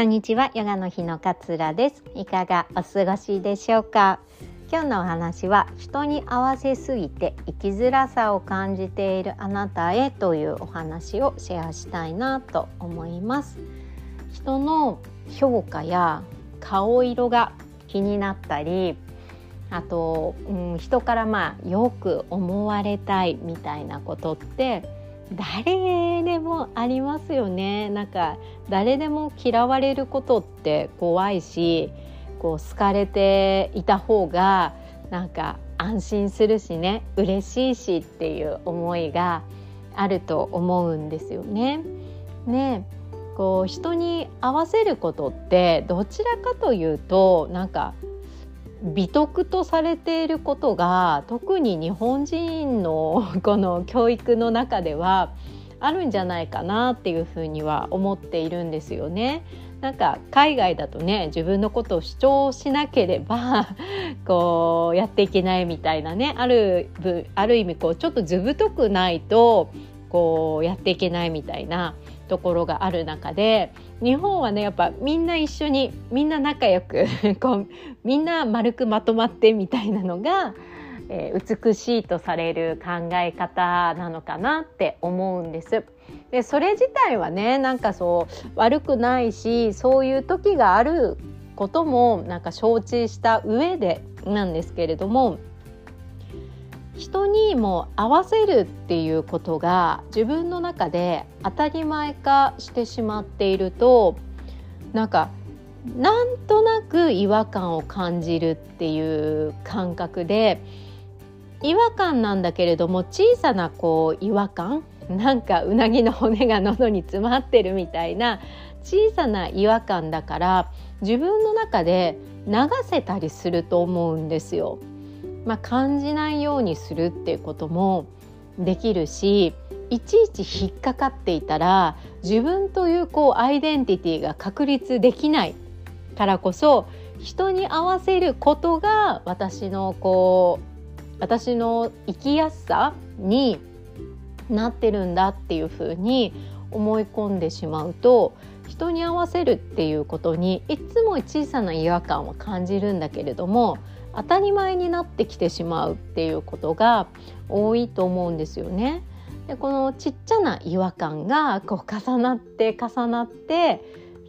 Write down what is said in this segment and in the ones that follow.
こんにちはヨガの日の勝です。いかがお過ごしでしょうか？今日のお話は人に合わせすぎて生きづらさを感じているあなたへというお話をシェアしたいなと思います。人の評価や顔色が気になったりあと、うん、人からまあよく思われたいみたいなことって誰でもありますよねなんか誰でも嫌われることって怖いしこう好かれていた方がなんか安心するしね嬉しいしっていう思いがあると思うんですよね。ねこう人に合わせることってどちらかというとなんか美徳とされていることが特に日本人の この教育の中ではあるんじゃないかなっていうふうには思っているんですよね。なんか海外だとね自分のことを主張しなければ こうやっていけないみたいなねあるある意味こうちょっと図太くないとこうやっていけないみたいなところがある中で日本はねやっぱみんな一緒にみんな仲良く こうみんな丸くまとまってみたいなのが、えー、美しいとされる考え方なのかなって思うんです。でそれ自体はねなんかそう悪くないしそういう時があることもなんか承知した上でなんですけれども人にも合わせるっていうことが自分の中で当たり前化してしまっているとなんかなんとなく違和感を感じるっていう感覚で違和感なんだけれども小さなこう違和感なんかうなぎの骨が喉に詰まってるみたいな小さな違和感だから自分の中で流せたりすると思うんですよ。まあ、感じないようにするっていうこともできるしいちいち引っかかっていたら自分というこうアイデンティティが確立できないからこそ人に合わせることが私のこう私の生きやすさになってるんだっていうふうに思い込んでしまうと人に合わせるっていうことにいつも小さな違和感を感じるんだけれども当たり前になってきてしまうっていうことが多いと思うんですよね。でこのちっちゃな違和感がこう重なって重なって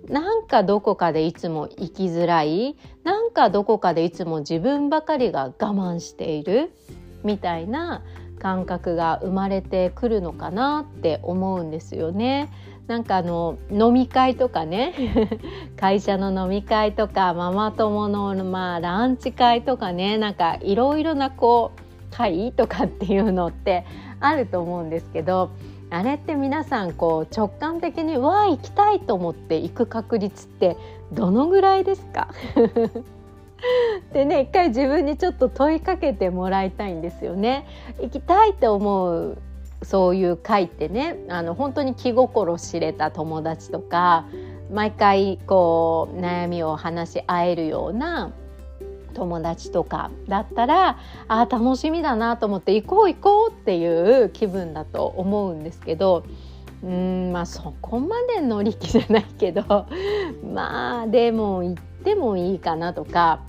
なんかどこかでいつも生きづらいなんかどこかでいつも自分ばかりが我慢しているみたいな感覚が生まれてくるのかなって思うんですよね。なんかあの飲み会とかね。会社の飲み会とかママ友のまあランチ会とかね。なんかいろいろなこう会とかっていうのってあると思うんですけどあれって皆さんこう直感的にわあ行きたいと思って行く確率ってどのぐらいですか？でね一回自分にちょっと問いかけてもらいたいんですよね。行きたいって思うそういう会ってねあの本当に気心知れた友達とか毎回こう悩みを話し合えるような友達とかだったらあ楽しみだなと思って行こう行こうっていう気分だと思うんですけどうんまあそこまで乗り気じゃないけど まあでも行ってもいいかなとか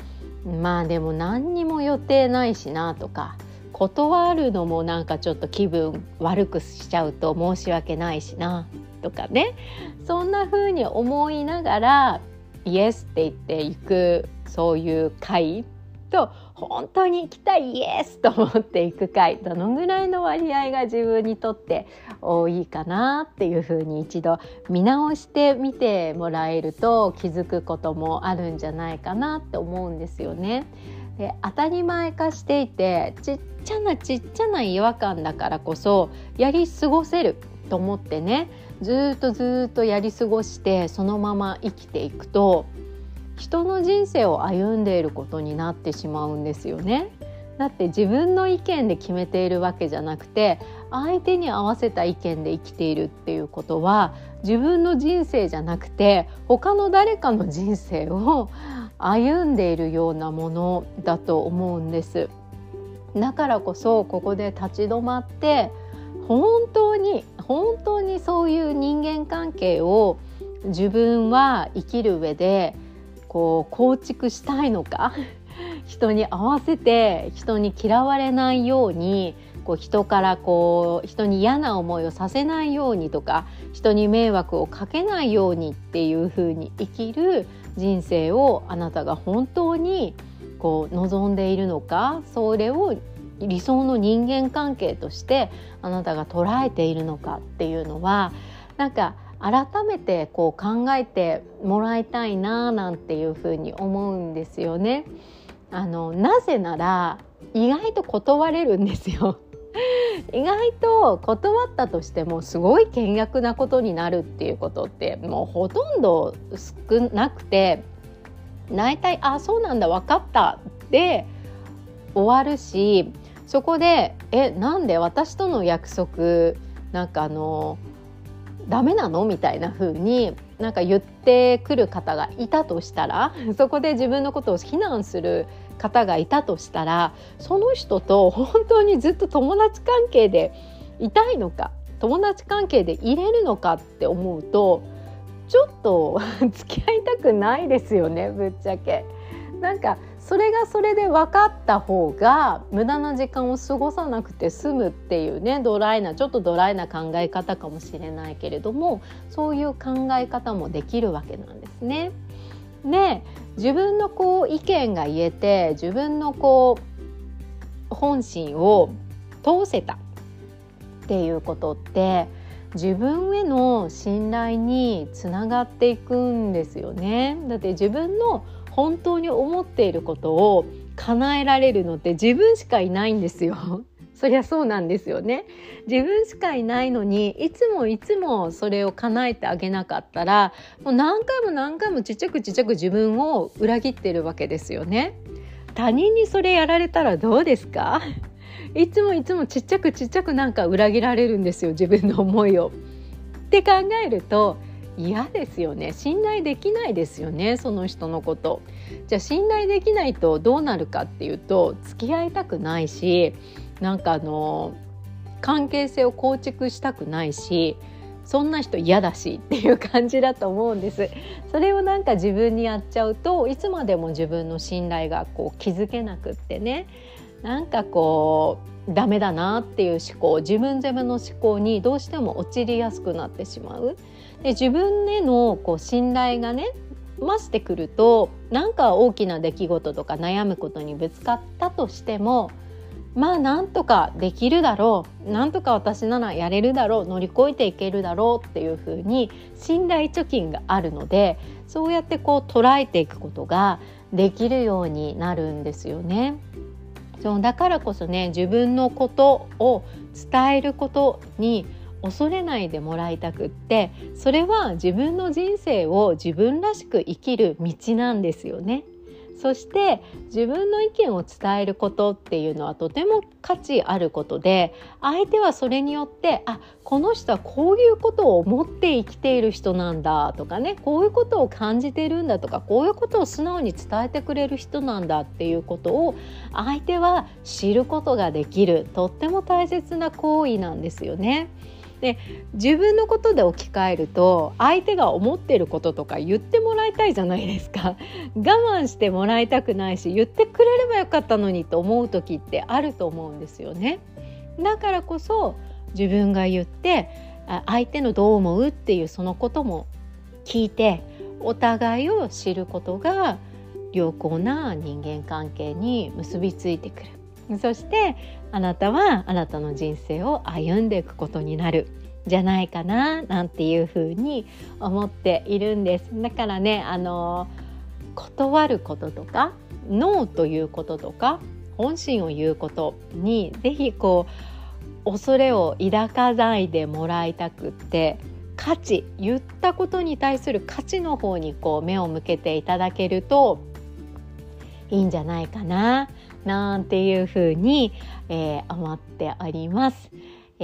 まあでも何にも予定ないしなとか断るのもなんかちょっと気分悪くしちゃうと申し訳ないしなとかねそんな風に思いながらイエスって言っていくそういう会と本当に行きたいイエスと思っていく会どのぐらいの割合が自分にとって多いかなっていうふうに一度見直してみてもらえると気づくこともあるんじゃないかなって思うんですよね。で当たり前化していてちっちゃなちっちゃな違和感だからこそやり過ごせると思ってねずっとずっとやり過ごしてそのまま生きていくと人の人生を歩んでいることになってしまうんですよね。だって自分の意見で決めているわけじゃなくて相手に合わせた意見で生きているっていうことは自分の人生じゃなくて他の誰かの人生を 歩んでいるようなものだと思うんです。だからこそここで立ち止まって本当に本当にそういう人間関係を自分は生きる上でこう構築したいのか 人に合わせて人に嫌われないようにこう人からこう人に嫌な思いをさせないようにとか人に迷惑をかけないようにっていう風に生きる人生をあなたが本当にこう望んでいるのかそれを理想の人間関係としてあなたが捉えているのかっていうのはなんか改めてこう考えてもらいたいななんていうふうに思うんですよね。あのなぜなら意外と断れるんですよ。意外と断ったとしてもすごい険悪なことになるっていうことってもうほとんど少なくて大体「あそうなんだ分かった」で終わるしそこで「えなんで私との約束なんかあのダメなの?」みたいな風になんか言ってくる方がいたとしたらそこで自分のことを非難する方がいたとしたらその人と本当にずっと友達関係でいたいのか友達関係でいれるのかって思うとちょっと 付き合いたくないですよねぶっちゃけ。なんかそれがそれで分かった方が無駄な時間を過ごさなくて済むっていうねドライなちょっとドライな考え方かもしれないけれどもそういう考え方もできるわけなんですね。で自分のこう意見が言えて自分のこう本心を通せたっていうことって自分への信頼につながっていくんですよね。だって自分の本当に思っていることを叶えられるのって自分しかいないんですよ。そりゃそうなんですよね。自分しかいないのにいつもいつもそれを叶えてあげなかったらもう何回も何回もちっちゃくちっちゃく自分を裏切ってるわけですよね。他人にそれやられたらどうですか？いつもいつもちっちゃくちっちゃくなんか裏切られるんですよ自分の思いを。って考えると嫌ですよね。信頼できないですよねその人のこと。じゃあ信頼できないとどうなるかっていうと付き合いたくないしなんかあの関係性を構築したくないしそんな人嫌だしっていう感じだと思うんですそれをなんか自分にやっちゃうといつまでも自分の信頼がこう築けなくってねなんかこうダメだなっていう思考自分攻めの思考にどうしても陥りやすくなってしまう。で自分へのこう信頼がね増してくるとなんか大きな出来事とか悩むことにぶつかったとしてもまあなんとかできるだろうなんとか私ならやれるだろう乗り越えていけるだろうっていうふうに信頼貯金があるのでそうやってこう捉えていくことができるようになるんですよね。そうだからこそね自分のことを伝えることに恐れないでもらいたくってそれは自分の人生を自分らしく生きる道なんですよね。そして自分の意見を伝えることっていうのはとても価値あることで相手はそれによってあこの人はこういうことを思って生きている人なんだとかねこういうことを感じてるんだとかこういうことを素直に伝えてくれる人なんだっていうことを相手は知ることができるとっても大切な行為なんですよね。で自分のことで置き換えると相手が思ってることとか言ってもらいたいじゃないですか。我慢してもらいたくないし言ってくれればよかったのにと思う時ってあると思うんですよね。だからこそ自分が言って相手のどう思うっていうそのことも聞いてお互いを知ることが良好な人間関係に結びついてくる。そしてあなたはあなたの人生を歩んでいくことになるじゃないかななんていうふうに思っているんです。だからねあの断ることとかノーということとか本心を言うことにぜひこう恐れを抱かないでもらいたくって価値言ったことに対する価値の方にこう目を向けていただけるといいんじゃないかな。なんていうふうに、えー、思っております。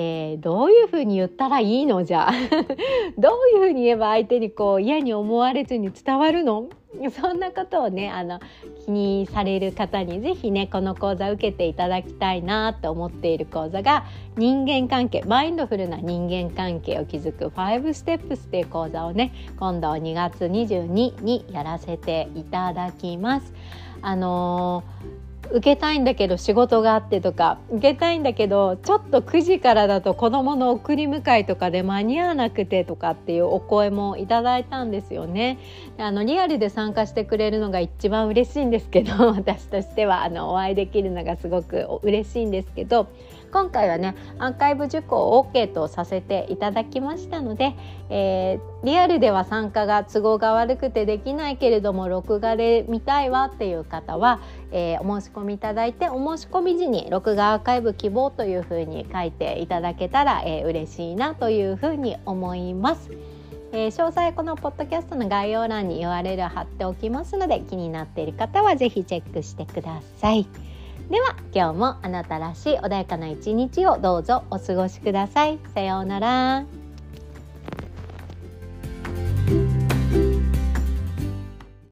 えー、どういうふうに言ったらいいのじゃ どういうふうに言えば相手にこう嫌に思われずに伝わるの？そんなことをねあの気にされる方に是非ねこの講座受けていただきたいなと思っている講座が人間関係マインドフルな人間関係を築く5ステップスっていう講座をね今度2月22にやらせていただきます。あのー受けたいんだけど仕事があってとか受けたいんだけどちょっと9時からだと子どもの送り迎えとかで間に合わなくてとかっていうお声もいただいたんですよね。あのリアルで参加してくれるのが一番嬉しいんですけど 私としてはあのお会いできるのがすごく嬉しいんですけど今回はねアーカイブ受講を OK とさせていただきましたので、えー、リアルでは参加が都合が悪くてできないけれども録画で見たいわっていう方は、えー、お申し込みいただいてお申し込み時に録画アーカイブ希望というふうに書いていただけたら、えー、嬉しいなというふうに思います。えー、詳細このポッドキャストの概要欄に URL 貼っておきますので気になっている方は是非チェックしてください。では今日もあなたらしい穏やかな一日をどうぞお過ごしください。さようなら。